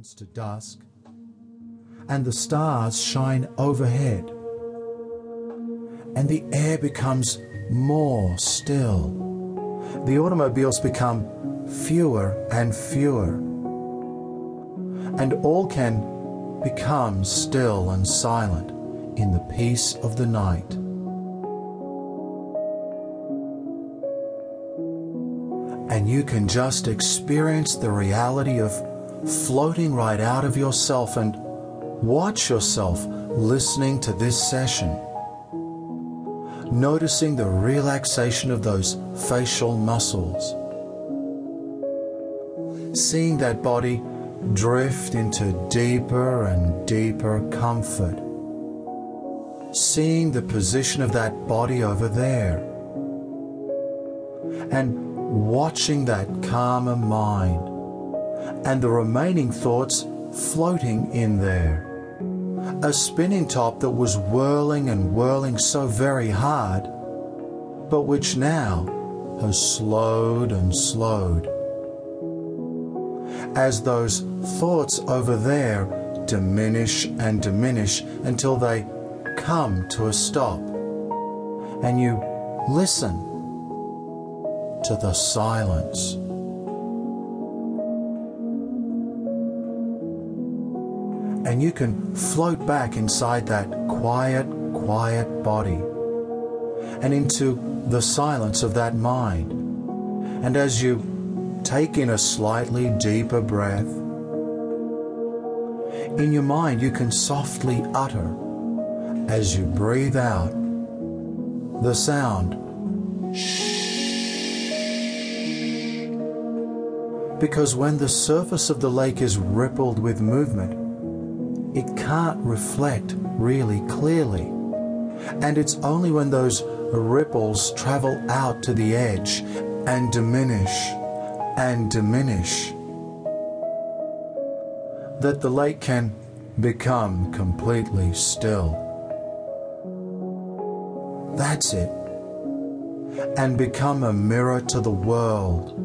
turns to dusk and the stars shine overhead and the air becomes more still. The automobiles become fewer and fewer and all can become still and silent in the peace of the night. And you can just experience the reality of floating right out of yourself and watch yourself listening to this session. Noticing the relaxation of those facial muscles. Seeing that body drift into deeper and deeper comfort. Seeing the position of that body over there. And watching that calmer mind and the remaining thoughts floating in there. A spinning top that was whirling and whirling so very hard, but which now has slowed and slowed. As those thoughts over there diminish and diminish until they come to a stop, and you listen to the silence. And you can float back inside that quiet, quiet body and into the silence of that mind. And as you take in a slightly deeper breath, in your mind you can softly utter as you breathe out the sound shh. because when the surface of the lake is rippled with movement, it can't reflect really clearly. And it's only when those ripples travel out to the edge and diminish and diminish that the lake can become completely still. That's it. And become a mirror to the world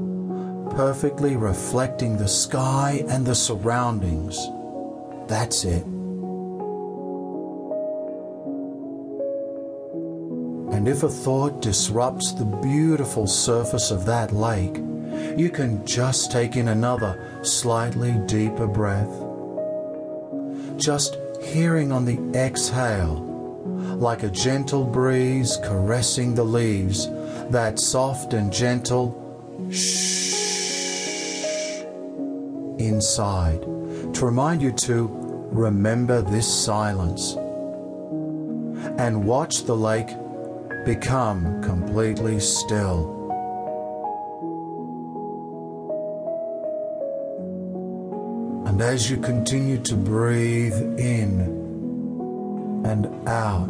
perfectly reflecting the sky and the surroundings. That's it. And if a thought disrupts the beautiful surface of that lake, you can just take in another slightly deeper breath. Just hearing on the exhale, like a gentle breeze caressing the leaves, that soft and gentle shh inside to remind you to remember this silence and watch the lake become completely still. And as you continue to breathe in and out,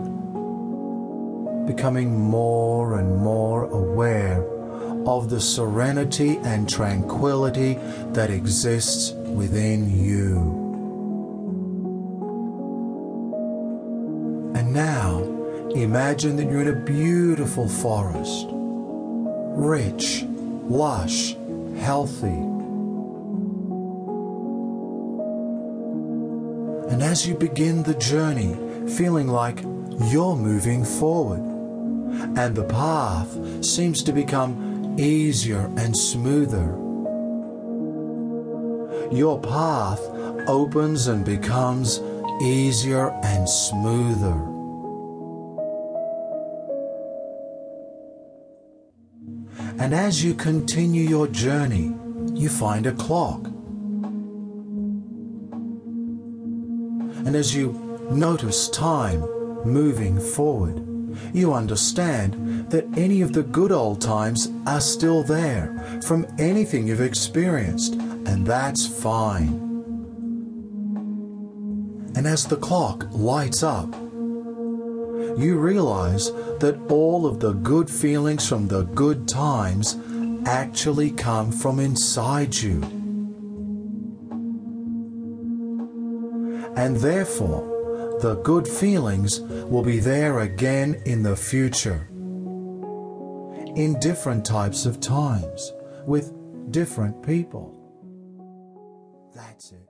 becoming more and more aware of the serenity and tranquility that exists within you. And now, imagine that you're in a beautiful forest, rich, lush, healthy. And as you begin the journey, feeling like you're moving forward, and the path seems to become easier and smoother. Your path opens and becomes easier and smoother. And as you continue your journey, you find a clock. And as you notice time moving forward, you understand that any of the good old times are still there from anything you've experienced, and that's fine. And as the clock lights up, you realize that all of the good feelings from the good times actually come from inside you. And therefore, the good feelings will be there again in the future. In different types of times, with different people. That's it.